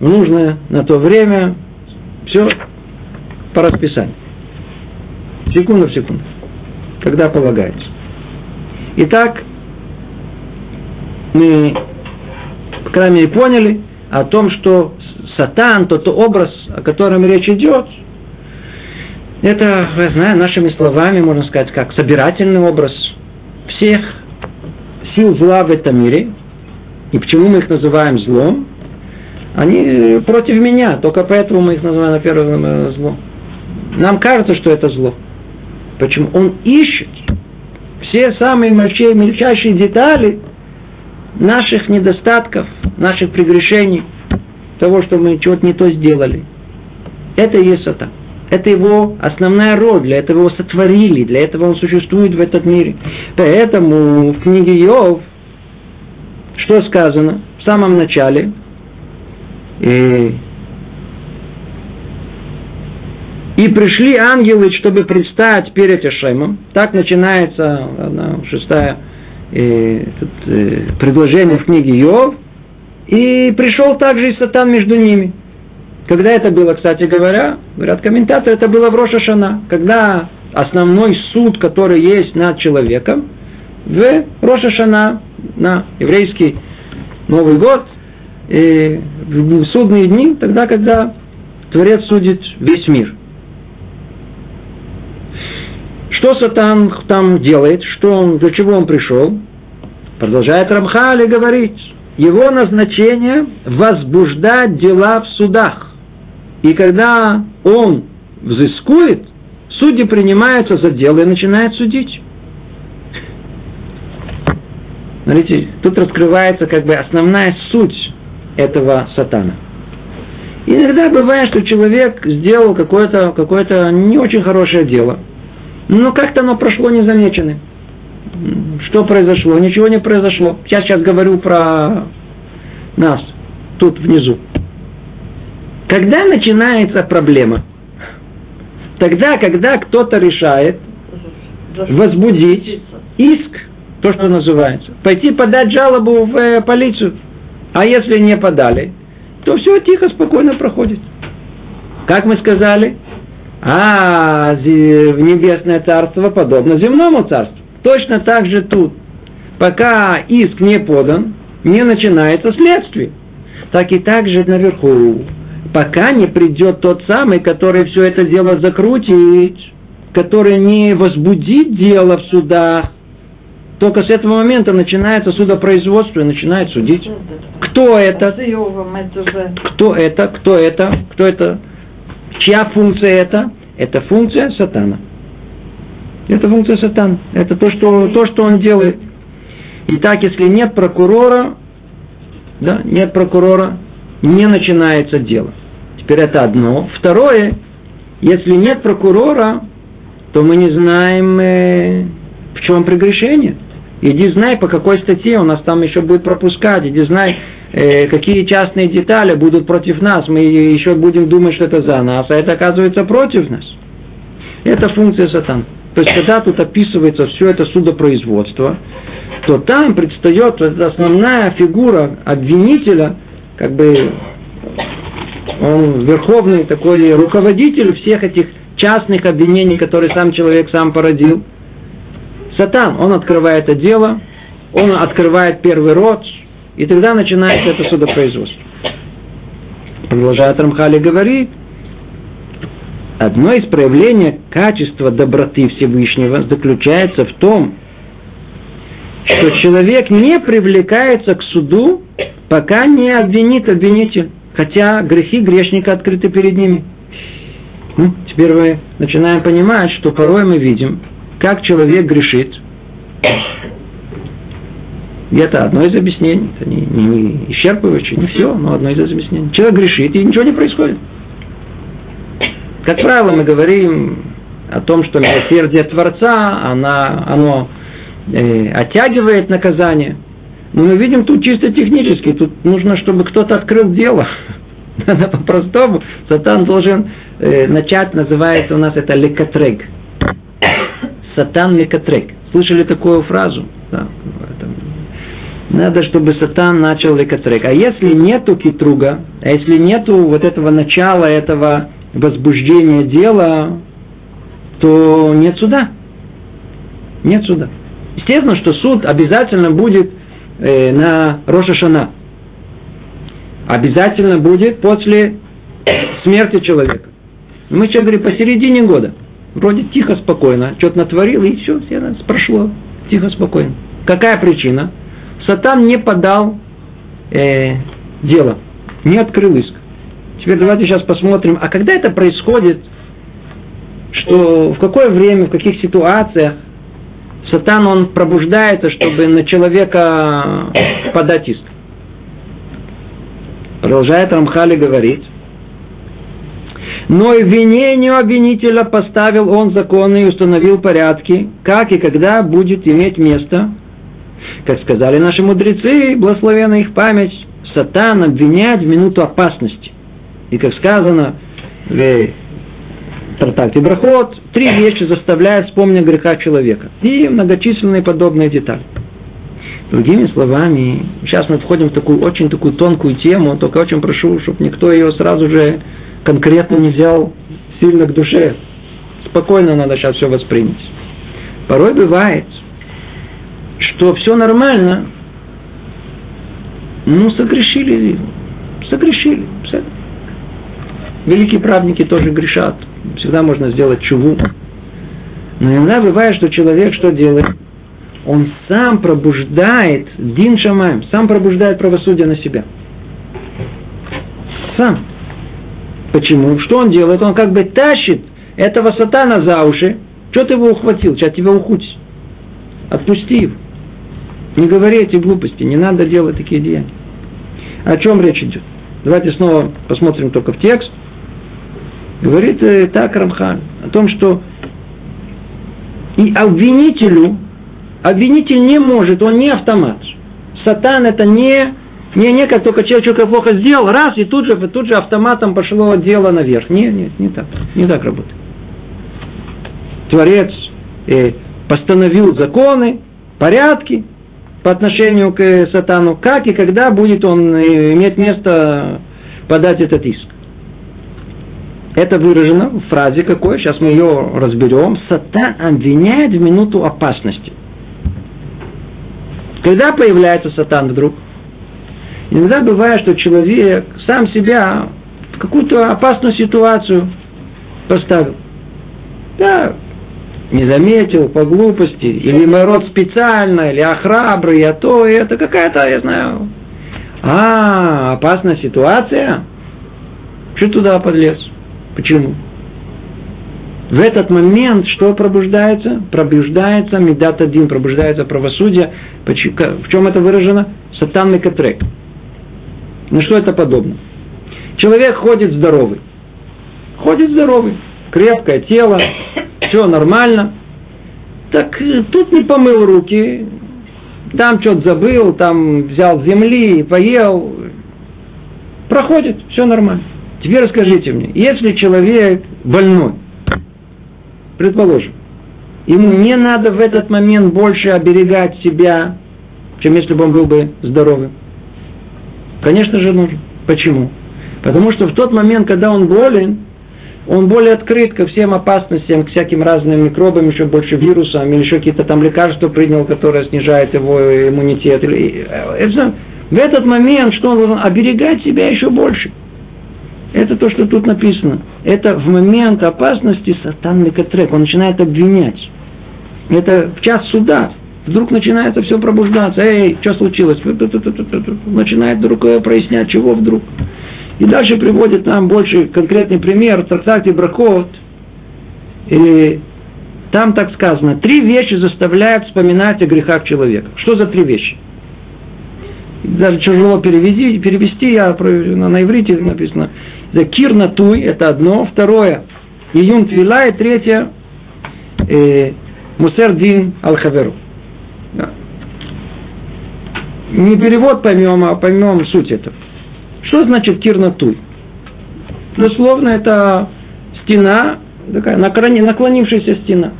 в нужное на то время. Все, по расписанию. Секунду в секунду. Когда полагается. Итак, мы, по крайней мере, поняли о том, что сатан, тот образ, о котором речь идет, это, я знаю, нашими словами, можно сказать, как собирательный образ всех сил зла в этом мире. И почему мы их называем злом? Они против меня, только поэтому мы их называем на первое злом. Нам кажется, что это зло. Почему? Он ищет все самые мельчайшие детали наших недостатков, наших прегрешений, того, что мы чего-то не то сделали. Это и есть сатан. Это его основная роль, для этого его сотворили, для этого он существует в этом мире. Поэтому в книге Йов, что сказано в самом начале, и, и пришли ангелы, чтобы предстать перед Эшемом. Так начинается она, шестая э, тут, э, предложение в книге Йов. И пришел также и Сатан между ними. Когда это было, кстати говоря, говорят комментаторы, это было в Рошашана, когда основной суд, который есть над человеком, в Рошашана, на еврейский Новый год, и в судные дни, тогда, когда Творец судит весь мир. Что Сатан там делает? Что он, для чего он пришел? Продолжает Рамхали говорить. Его назначение – возбуждать дела в судах. И когда он взыскует, судьи принимаются за дело и начинают судить. Смотрите, тут раскрывается как бы основная суть этого сатана. Иногда бывает, что человек сделал какое-то какое не очень хорошее дело, но как-то оно прошло незамеченным. Что произошло? Ничего не произошло. Я сейчас говорю про нас, тут внизу. Когда начинается проблема? Тогда, когда кто-то решает возбудить иск, то, что называется, пойти подать жалобу в э, полицию. А если не подали, то все тихо, спокойно проходит. Как мы сказали, а в небесное царство подобно земному царству. Точно так же тут. Пока иск не подан, не начинается следствие. Так и так же наверху пока не придет тот самый, который все это дело закрутит, который не возбудит дело в судах, только с этого момента начинается судопроизводство и начинает судить. Кто это? Кто это? Кто это? Кто это? Чья функция это? Это функция сатана. Это функция сатана. Это то, что, то, что он делает. Итак, если нет прокурора, да, нет прокурора, не начинается дело. Теперь это одно. Второе, если нет прокурора, то мы не знаем, э, в чем прегрешение. Иди знай, по какой статье у нас там еще будет пропускать. Иди знай, э, какие частные детали будут против нас. Мы еще будем думать, что это за нас, а это оказывается против нас. Это функция сатан. То есть, когда тут описывается все это судопроизводство, то там предстает основная фигура обвинителя, как бы он верховный такой руководитель всех этих частных обвинений, которые сам человек сам породил. Сатан, он открывает это дело, он открывает первый род, и тогда начинается это судопроизводство. Продолжает Рамхали говорит, одно из проявлений качества доброты Всевышнего заключается в том, что человек не привлекается к суду, пока не обвинит обвинитель хотя грехи грешника открыты перед ними. Ну, теперь мы начинаем понимать, что порой мы видим, как человек грешит. И это одно из объяснений, это не, не исчерпывающее, не все, но одно из объяснений. Человек грешит, и ничего не происходит. Как правило, мы говорим о том, что милосердие Творца, она, оно э, оттягивает наказание – но мы видим тут чисто технически, тут нужно, чтобы кто-то открыл дело. Надо по-простому. Сатан должен э, начать, называется у нас это лекатрек. Сатан лекатрек. Слышали такую фразу? Да, надо, чтобы Сатан начал лекатрек. А если нету китруга, а если нету вот этого начала, этого возбуждения дела, то нет суда. Нет суда. Естественно, что суд обязательно будет э, на Рошашана. Обязательно будет после смерти человека. Мы сейчас говорим посередине года. Вроде тихо, спокойно. Что-то натворил, и все, все прошло. Тихо, спокойно. Какая причина? Сатан не подал э, дело, не открыл иск. Теперь давайте сейчас посмотрим, а когда это происходит, что в какое время, в каких ситуациях Сатан, он пробуждается, чтобы на человека подать иск. Продолжает Рамхали говорить, Но и винению обвинителя поставил он законы и установил порядки, как и когда будет иметь место. Как сказали наши мудрецы, благословена их память, сатан обвиняет в минуту опасности. И как сказано в трактате Брахот, три вещи заставляют вспомнить греха человека. И многочисленные подобные детали. Другими словами, сейчас мы входим в такую очень такую тонкую тему, только очень прошу, чтобы никто ее сразу же конкретно не взял сильно к душе. Спокойно надо сейчас все воспринять. Порой бывает, что все нормально, ну, согрешили, согрешили. Великие праведники тоже грешат. Всегда можно сделать чуву. Но иногда бывает, что человек что делает? Он сам пробуждает Дин Шамаем, сам пробуждает правосудие на себя. Сам. Почему? Что он делает? Он как бы тащит этого сатана за уши. Что ты его ухватил? Сейчас тебя ухудить. Отпусти его. Не говори эти глупости, не надо делать такие деяния. О чем речь идет? Давайте снова посмотрим только в текст. Говорит э, так Рамхан о том, что и обвинителю, обвинитель не может, он не автомат. Сатан это не не, не, как только человек что-то плохо сделал, раз, и тут же, тут же автоматом пошло дело наверх. Нет, нет, не так. Не так работает. Творец э, постановил законы, порядки по отношению к сатану, как и когда будет он э, иметь место подать этот иск. Это выражено в фразе какой, сейчас мы ее разберем. Сатан обвиняет в минуту опасности. Когда появляется сатан вдруг? Иногда бывает, что человек сам себя в какую-то опасную ситуацию поставил. Да, не заметил по глупости, или народ специально, или а храбрый, а то, и это какая-то, я знаю. А, опасная ситуация? Что туда подлез? Почему? В этот момент что пробуждается? Пробуждается медат один, пробуждается правосудие. В чем это выражено? Сатан Мекатрек. На что это подобно? Человек ходит здоровый. Ходит здоровый. Крепкое тело, все нормально. Так э, тут не помыл руки, там что-то забыл, там взял земли, поел. Проходит, все нормально. Теперь расскажите мне, если человек больной, предположим, ему не надо в этот момент больше оберегать себя, чем если бы он был бы здоровым. Конечно же нужен. Почему? Потому что в тот момент, когда он болен, он более открыт ко всем опасностям, к всяким разным микробам, еще больше вирусам, или еще какие-то там лекарства принял, которые снижают его иммунитет. Э, в этот момент, что он должен оберегать себя еще больше. Это то, что тут написано. Это в момент опасности сатан Мекатрек. Он начинает обвинять. Это в час суда. Вдруг начинает все пробуждаться. Эй, что случилось? Начинает вдруг прояснять, чего вдруг. И дальше приводит нам больше конкретный пример в трактате Брахот. И там так сказано, три вещи заставляют вспоминать о грехах человека. Что за три вещи? Даже тяжело перевести, перевести я на иврите написано. За кир натуй, это одно. Второе, июн твила. И третье, э, мусер дин ал хаверу. Не перевод поймем, а поймем суть этого. Что значит кирнатуй? Дословно это стена, такая наклонившаяся стена.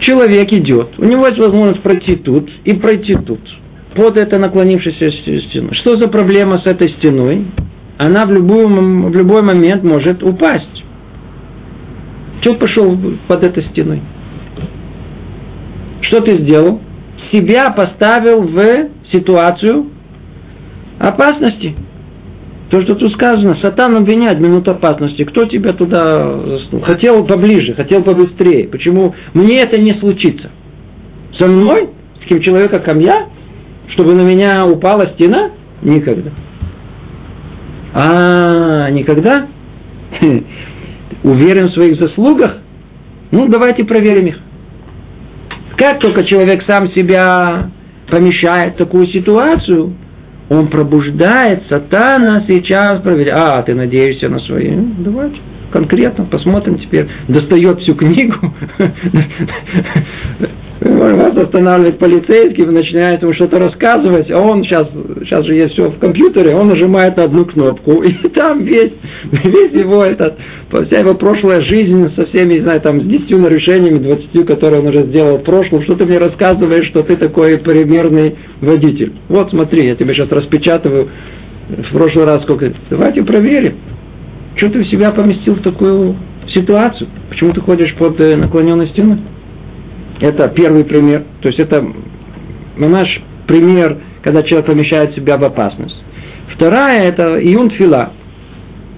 Человек идет, у него есть возможность пройти тут и пройти тут, под это наклонившейся стену. Что за проблема с этой стеной? Она в, любую, в любой момент может упасть. Что пошел под этой стеной? Что ты сделал? Себя поставил в ситуацию опасности. То, что тут сказано, сатан обвиняет минут опасности. Кто тебя туда заснул? Хотел поближе, хотел побыстрее. Почему мне это не случится? Со мной? С таким человеком, как я? Чтобы на меня упала стена? Никогда. А, никогда? Уверен в своих заслугах? Ну, давайте проверим их. Как только человек сам себя помещает в такую ситуацию, Он пробуждает, сатана сейчас проверяет. А, ты надеешься на свои? Ну, давайте конкретно посмотрим теперь. Достает всю книгу, вас останавливает полицейский, начинает ему что-то рассказывать, а он сейчас, сейчас же есть все в компьютере, он нажимает одну кнопку, и там весь, весь его этот, вся его прошлая жизнь со всеми, не знаю, там, с десятью нарушениями, двадцатью, которые он уже сделал в прошлом, что ты мне рассказываешь, что ты такой примерный водитель. Вот смотри, я тебе сейчас распечатываю в прошлый раз сколько. Давайте проверим. Что ты в себя поместил в такую ситуацию? Почему ты ходишь под э, наклоненной стеной? Это первый пример. То есть это наш пример, когда человек помещает себя в опасность. Вторая – это июн фила.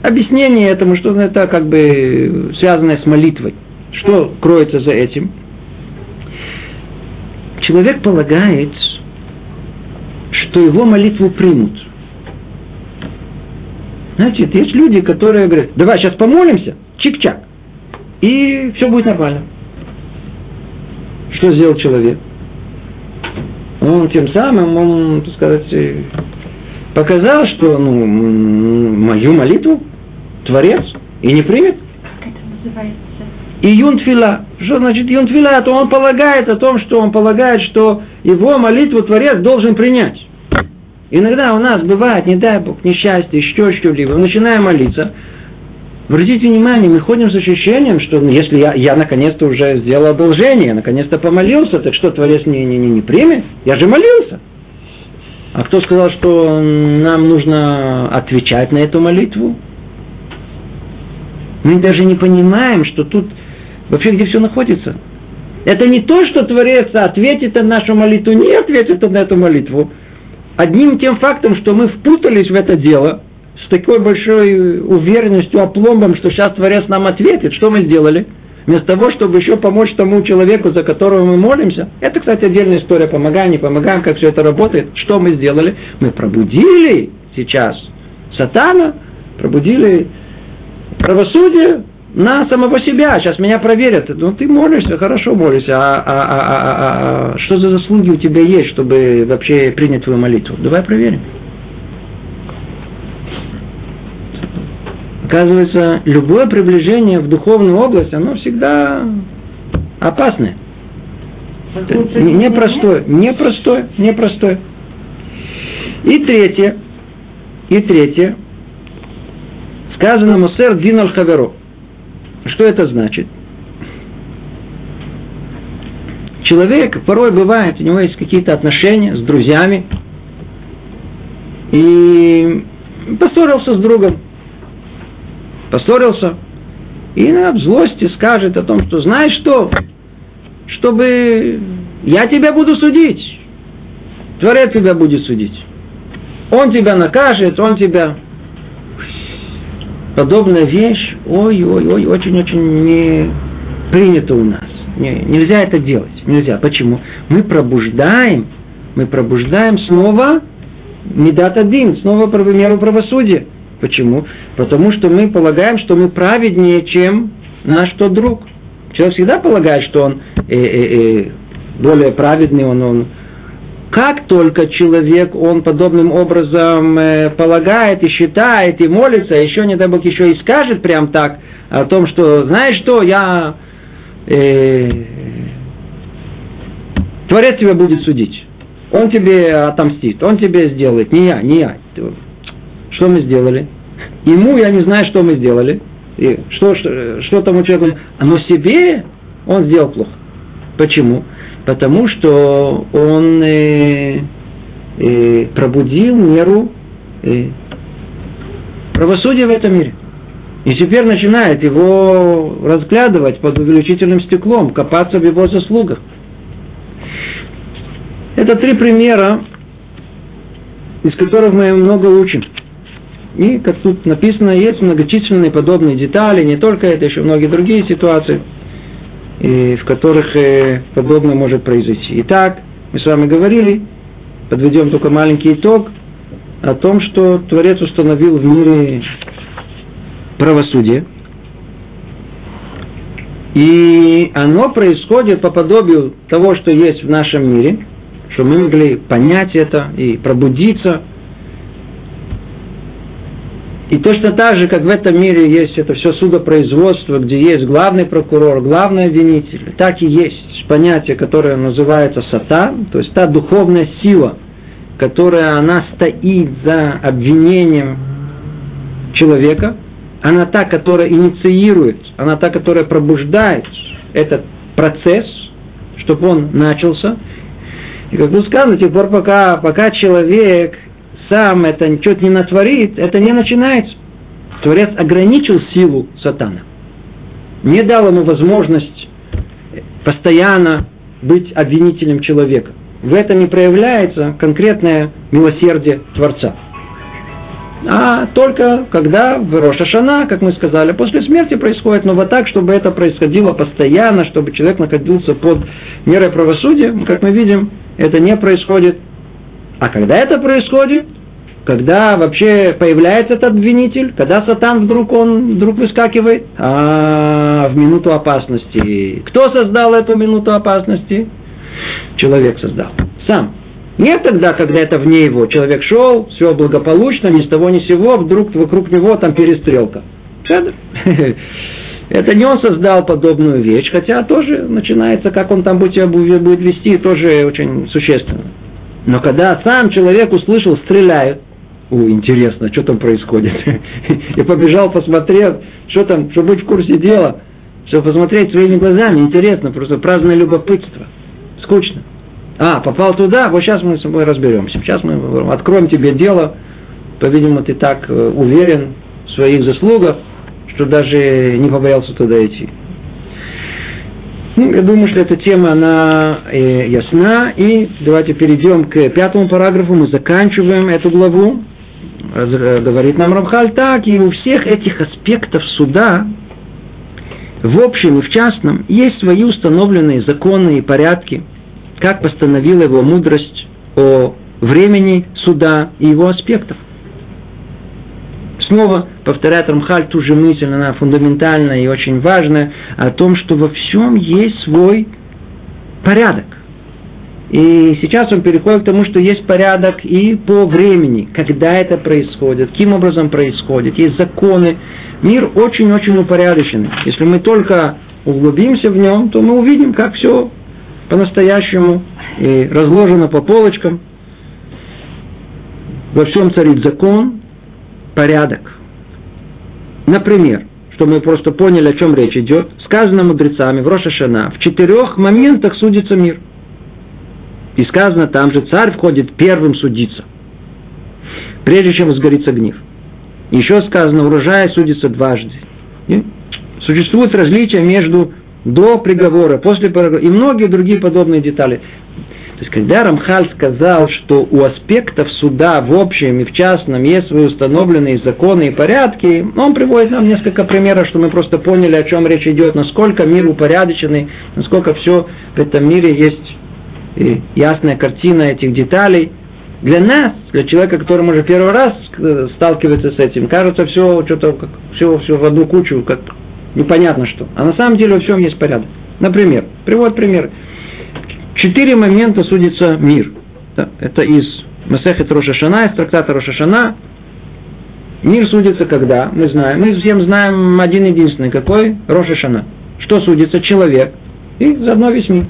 Объяснение этому, что это как бы связанное с молитвой. Что кроется за этим? Человек полагает, что его молитву примут. Знаете, есть люди, которые говорят, давай сейчас помолимся, чик-чак, и все будет нормально. Что сделал человек? Он тем самым, он, так сказать, показал, что ну, мою молитву Творец и не примет. Как это называется? И юнтфила. Что значит юнтфила? То он полагает о том, что он полагает, что его молитву Творец должен принять. Иногда у нас бывает, не дай Бог, несчастье, еще что-либо. Начинаем молиться, Обратите внимание, мы ходим с ощущением, что ну, если я, я наконец-то уже сделал одолжение, наконец-то помолился, так что Творец не, не, не, не примет? Я же молился. А кто сказал, что нам нужно отвечать на эту молитву? Мы даже не понимаем, что тут вообще где все находится. Это не то, что Творец ответит на нашу молитву, не ответит на эту молитву. Одним тем фактом, что мы впутались в это дело – с такой большой уверенностью, опломбом, что сейчас Творец нам ответит, что мы сделали? Вместо того, чтобы еще помочь тому человеку, за которого мы молимся. Это, кстати, отдельная история. Помогаем, не помогаем, как все это работает. Что мы сделали? Мы пробудили сейчас сатана, пробудили правосудие на самого себя. Сейчас меня проверят. Ну, ты молишься, хорошо молишься. А, а, а, а, а, а что за заслуги у тебя есть, чтобы вообще принять твою молитву? Давай проверим. Оказывается, любое приближение в духовную область, оно всегда опасное. Непростое, непростое, непростое. И третье, и третье, сказано Мусер Дин Хаверо. Что это значит? Человек порой бывает, у него есть какие-то отношения с друзьями, и поссорился с другом, поссорился, и на злости скажет о том, что знаешь что, чтобы я тебя буду судить, Творец тебя будет судить. Он тебя накажет, он тебя... Подобная вещь, ой-ой-ой, очень-очень не принято у нас. Не, нельзя это делать. Нельзя. Почему? Мы пробуждаем, мы пробуждаем снова Медат один, снова меру правосудия. Почему? Потому что мы полагаем, что мы праведнее, чем наш тот друг. Человек всегда полагает, что он э, э, э, более праведный, он, он. Как только человек, он подобным образом э, полагает и считает и молится, еще, не дай Бог, еще и скажет прям так о том, что, знаешь что, я... Э, Творец тебя будет судить. Он тебе отомстит, он тебе сделает, не я, не я. Что мы сделали? Ему я не знаю, что мы сделали. И что, что, что тому человеку. Но себе он сделал плохо. Почему? Потому что он э, э, пробудил меру э, правосудия в этом мире. И теперь начинает его разглядывать под увеличительным стеклом, копаться в его заслугах. Это три примера, из которых мы много учим. И, как тут написано, есть многочисленные подобные детали, не только это, еще многие другие ситуации, в которых э, подобное может произойти. Итак, мы с вами говорили, подведем только маленький итог о том, что Творец установил в мире правосудие, и оно происходит по подобию того, что есть в нашем мире, чтобы мы могли понять это и пробудиться И точно так же, как в этом мире есть это все судопроизводство, где есть главный прокурор, главный обвинитель, так и есть понятие, которое называется сатан, то есть та духовная сила, которая она стоит за обвинением человека, она та, которая инициирует, она та, которая пробуждает этот процесс, чтобы он начался. И как тут сказано, до тех пор, пока, пока человек сам это что-то не натворит, это не начинается. Творец ограничил силу сатана. Не дал ему возможность постоянно быть обвинителем человека. В этом и проявляется конкретное милосердие Творца. А только когда в Рошашана, как мы сказали, после смерти происходит, но вот так, чтобы это происходило постоянно, чтобы человек находился под мерой правосудия, как мы видим, это не происходит. А когда это происходит, когда вообще появляется этот обвинитель, когда сатан вдруг он вдруг выскакивает, а в минуту опасности. Кто создал эту минуту опасности? Человек создал. Сам. Не тогда, когда это вне его. Человек шел, все благополучно, ни с того ни с сего, вдруг вокруг него там перестрелка. Это не он создал подобную вещь, хотя тоже начинается, как он там будет, будет вести, тоже очень существенно. Но когда сам человек услышал, стреляют, о, интересно, что там происходит. И побежал, посмотрел, что там, чтобы быть в курсе дела, чтобы посмотреть своими глазами, интересно, просто праздное любопытство. Скучно. А, попал туда, вот сейчас мы с тобой разберемся. Сейчас мы откроем тебе дело. По-видимому, ты так э, уверен в своих заслугах, что даже не побоялся туда идти. Ну, я думаю, что эта тема, она э, ясна. И давайте перейдем к пятому параграфу. Мы заканчиваем эту главу. Э, говорит нам Рамхаль так, и у всех этих аспектов суда, в общем и в частном, есть свои установленные законы и порядки, как постановила его мудрость о времени суда и его аспектов. Снова повторяет Рамхаль ту же мысль, она фундаментальная и очень важная, о том, что во всем есть свой порядок. И сейчас он переходит к тому, что есть порядок и по времени, когда это происходит, каким образом происходит, есть законы. Мир очень-очень упорядоченный. Если мы только углубимся в нем, то мы увидим, как все по-настоящему и разложено по полочкам. Во всем царит закон, порядок. Например, что мы просто поняли, о чем речь идет, сказано мудрецами в Рошашана, в четырех моментах судится мир – и сказано, там же царь входит первым судиться, прежде чем сгорится гнев. Еще сказано, урожай судится дважды. И существует различие между до приговора, после приговора и многие другие подобные детали. То есть, когда Рамхаль сказал, что у аспектов суда в общем и в частном есть свои установленные законы и порядки, он приводит нам несколько примеров, что мы просто поняли, о чем речь идет, насколько мир упорядоченный, насколько все в этом мире есть и ясная картина этих деталей. Для нас, для человека, который уже первый раз сталкивается с этим, кажется все что-то все, все в одну кучу, как непонятно что. А на самом деле во всем есть порядок. Например, привод пример. Четыре момента судится мир. Это из Масехет Рошашана, из трактата Рошашана. Мир судится когда? Мы знаем. Мы всем знаем один единственный. Какой? Рошашана. Что судится? Человек. И заодно весь мир.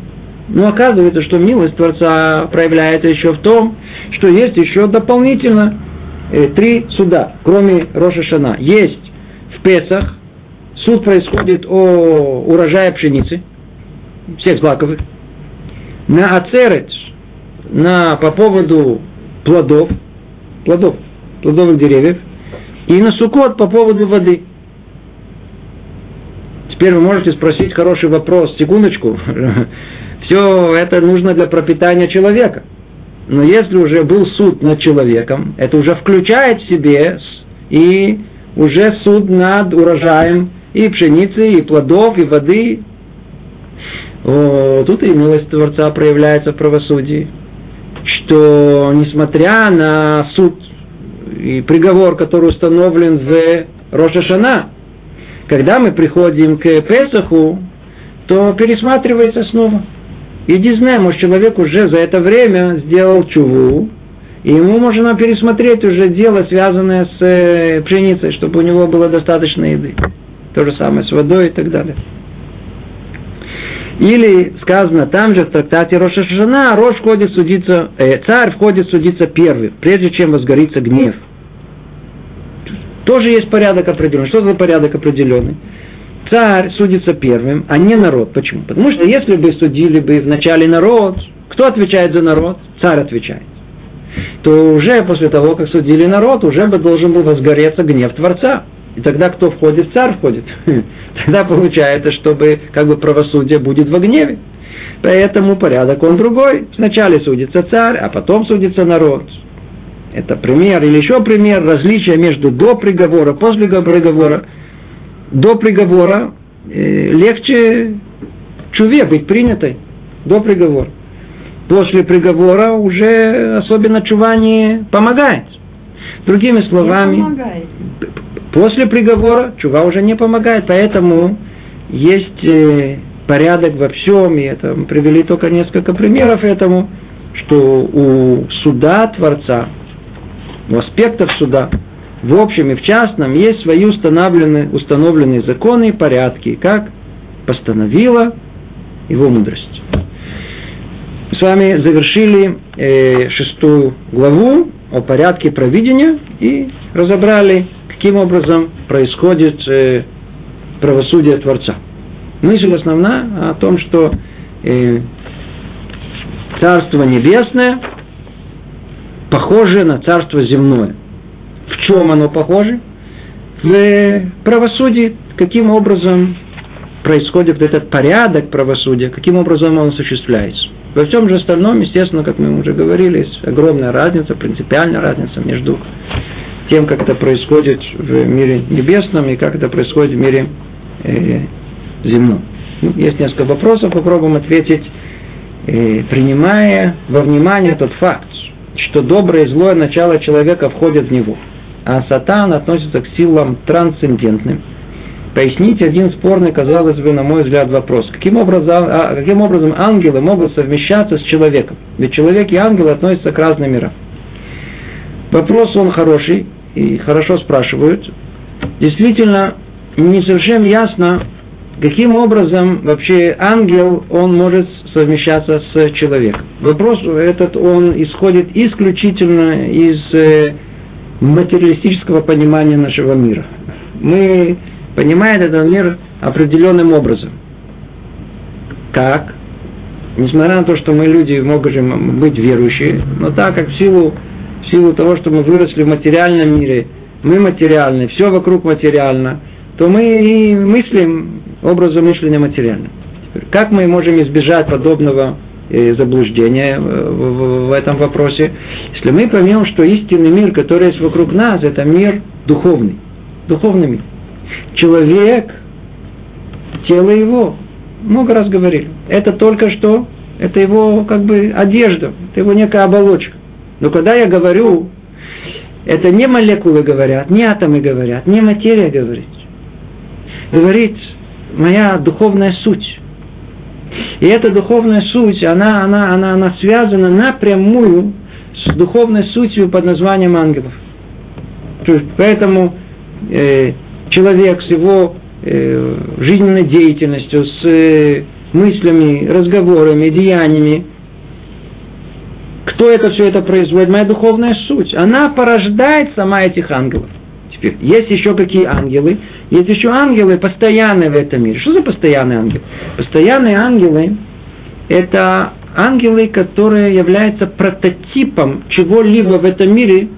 Но оказывается, что милость Творца проявляется еще в том, что есть еще дополнительно э, три суда, кроме Роша Шана. Есть в Песах, суд происходит о урожае пшеницы, всех злаковых, на Ацерет, на, по поводу плодов, плодов, плодовых деревьев, и на Сукот по поводу воды. Теперь вы можете спросить хороший вопрос, секундочку, все это нужно для пропитания человека. Но если уже был суд над человеком, это уже включает в себе и уже суд над урожаем и пшеницы, и плодов, и воды. О, тут и милость Творца проявляется в правосудии. Что несмотря на суд и приговор, который установлен в Рошашана, когда мы приходим к Песаху, то пересматривается снова. Иди знай, может человек уже за это время сделал чуву И ему можно пересмотреть уже дело, связанное с э, пшеницей, чтобы у него было достаточно еды. То же самое с водой и так далее. Или сказано там же в трактате Роша Шана, Рош входит судиться, э, царь входит судиться первый, прежде чем возгорится гнев. Тоже есть порядок определенный. Что за порядок определенный? Царь судится первым, а не народ. Почему? Потому что если бы судили бы вначале народ, кто отвечает за народ? Царь отвечает. То уже после того, как судили народ, уже бы должен был возгореться гнев Творца. И тогда кто входит? Царь входит. Тогда получается, чтобы как бы правосудие будет во гневе. Поэтому порядок он другой. Сначала судится царь, а потом судится народ. Это пример. Или еще пример различия между до приговора, после приговора. До приговора э, легче чуве быть принятой. До приговора. После приговора уже особенно чува не помогает. Другими словами, не помогает. После приговора чува уже не помогает, поэтому есть э, порядок во всем, и это мы привели только несколько примеров этому, что у суда Творца, у аспектов суда, в общем и в частном, есть свои установленные, установленные законы и порядки, как постановила его мудрость. С вами завершили э, шестую главу о порядке провидения и разобрали каким образом происходит э, правосудие Творца. Мысль основная о том, что э, Царство Небесное похоже на Царство Земное. Чем оно похоже? В правосудии, каким образом происходит этот порядок правосудия, каким образом он осуществляется. Во всем же остальном, естественно, как мы уже говорили, есть огромная разница, принципиальная разница между тем, как это происходит в мире небесном и как это происходит в мире э, земном. Ну, есть несколько вопросов, попробуем ответить, э, принимая во внимание тот факт, что доброе и злое начало человека входит в него, а сатан относится к силам трансцендентным. Поясните один спорный, казалось бы, на мой взгляд, вопрос. Каким образом, а, каким образом ангелы могут совмещаться с человеком? Ведь человек и ангелы относятся к разным мирам. Вопрос он хороший, и хорошо спрашивают. Действительно, не совсем ясно, каким образом вообще ангел, он может совмещаться с человеком. Вопрос этот, он исходит исключительно из э, материалистического понимания нашего мира. Мы понимаем этот мир определенным образом. Как? Несмотря на то, что мы люди можем быть верующие, но так как в силу силу того, что мы выросли в материальном мире, мы материальны, все вокруг материально, то мы и мыслим образом мышления материальным. Как мы можем избежать подобного э, заблуждения в, в этом вопросе, если мы поймем, что истинный мир, который есть вокруг нас, это мир духовный, духовный мир. Человек, тело его, много раз говорили, это только что, это его как бы одежда, это его некая оболочка. Но когда я говорю, это не молекулы говорят, не атомы говорят, не материя говорит. Говорит моя духовная суть. И эта духовная суть, она, она, она, она связана напрямую с духовной сутью под названием ангелов. Поэтому э, человек с его э, жизненной деятельностью, с э, мыслями, разговорами, деяниями, кто это все это производит? Моя духовная суть. Она порождает сама этих ангелов. Теперь, есть еще какие ангелы? Есть еще ангелы постоянные в этом мире. Что за постоянные ангелы? Постоянные ангелы – это ангелы, которые являются прототипом чего-либо в этом мире,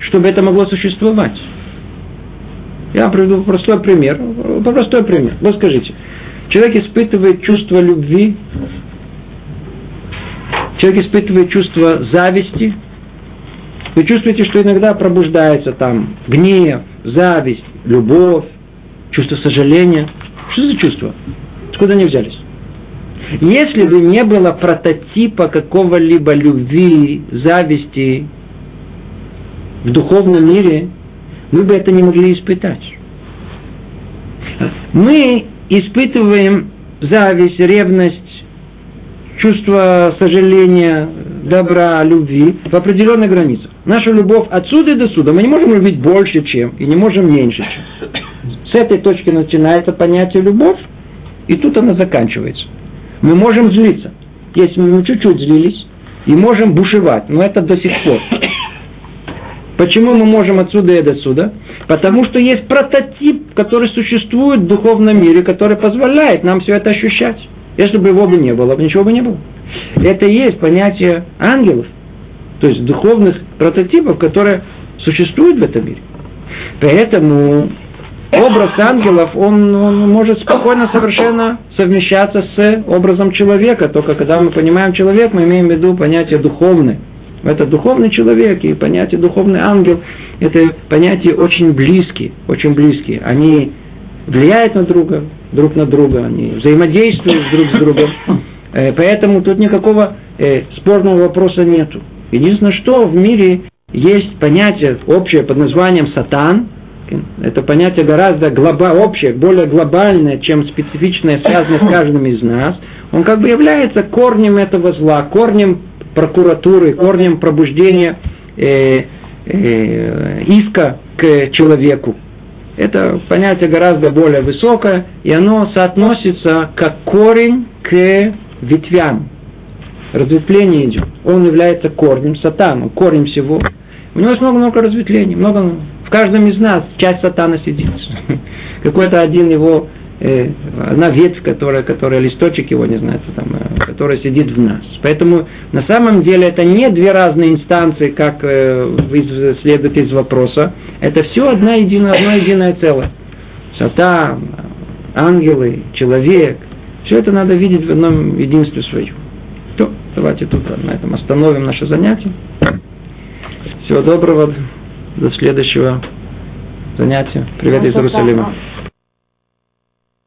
чтобы это могло существовать. Я приведу простой пример. Простой пример. Вот скажите. Человек испытывает чувство любви человек испытывает чувство зависти, вы чувствуете, что иногда пробуждается там гнев, зависть, любовь, чувство сожаления. Что за чувства? Откуда они взялись? Если бы не было прототипа какого-либо любви, зависти в духовном мире, мы бы это не могли испытать. Мы испытываем зависть, ревность, чувство сожаления, добра, любви в определенных границах. Наша любовь отсюда и до сюда. Мы не можем любить больше, чем, и не можем меньше, чем. С этой точки начинается понятие любовь, и тут она заканчивается. Мы можем злиться. Если мы чуть-чуть злились, и можем бушевать, но это до сих пор. Почему мы можем отсюда и до сюда? Потому что есть прототип, который существует в духовном мире, который позволяет нам все это ощущать. Если бы его бы не было, ничего бы не было. Это и есть понятие ангелов, то есть духовных прототипов, которые существуют в этом мире. Поэтому образ ангелов, он, он может спокойно совершенно совмещаться с образом человека. Только когда мы понимаем человек, мы имеем в виду понятие духовное. Это духовный человек и понятие духовный ангел, это понятия очень близкие, очень близкие. Они влияют на друга, друг на друга, они взаимодействуют друг с другом. Э, поэтому тут никакого э, спорного вопроса нету. Единственное, что в мире есть понятие общее под названием сатан. Это понятие гораздо глоба, общее, более глобальное, чем специфичное, связанное с каждым из нас. Он как бы является корнем этого зла, корнем прокуратуры, корнем пробуждения э, э, иска к человеку. Это понятие гораздо более высокое, и оно соотносится как корень к ветвям. Разветвление идет. Он является корнем, сатаном, корнем всего. У него есть много-много разветвлений, много, каждом из нас часть сатана сидит. Какой-то один его э, одна ветвь, которая, которая листочек его, не знаю, там, э, которая сидит в нас. Поэтому на самом деле это не две разные инстанции, как э, следует из вопроса. Это все одна единая, одно единое целое. Сатан, ангелы, человек. Все это надо видеть в одном единстве своем. То, давайте тут на этом остановим наше занятие. Всего доброго. До следующего занятия. Привет из Иерусалима.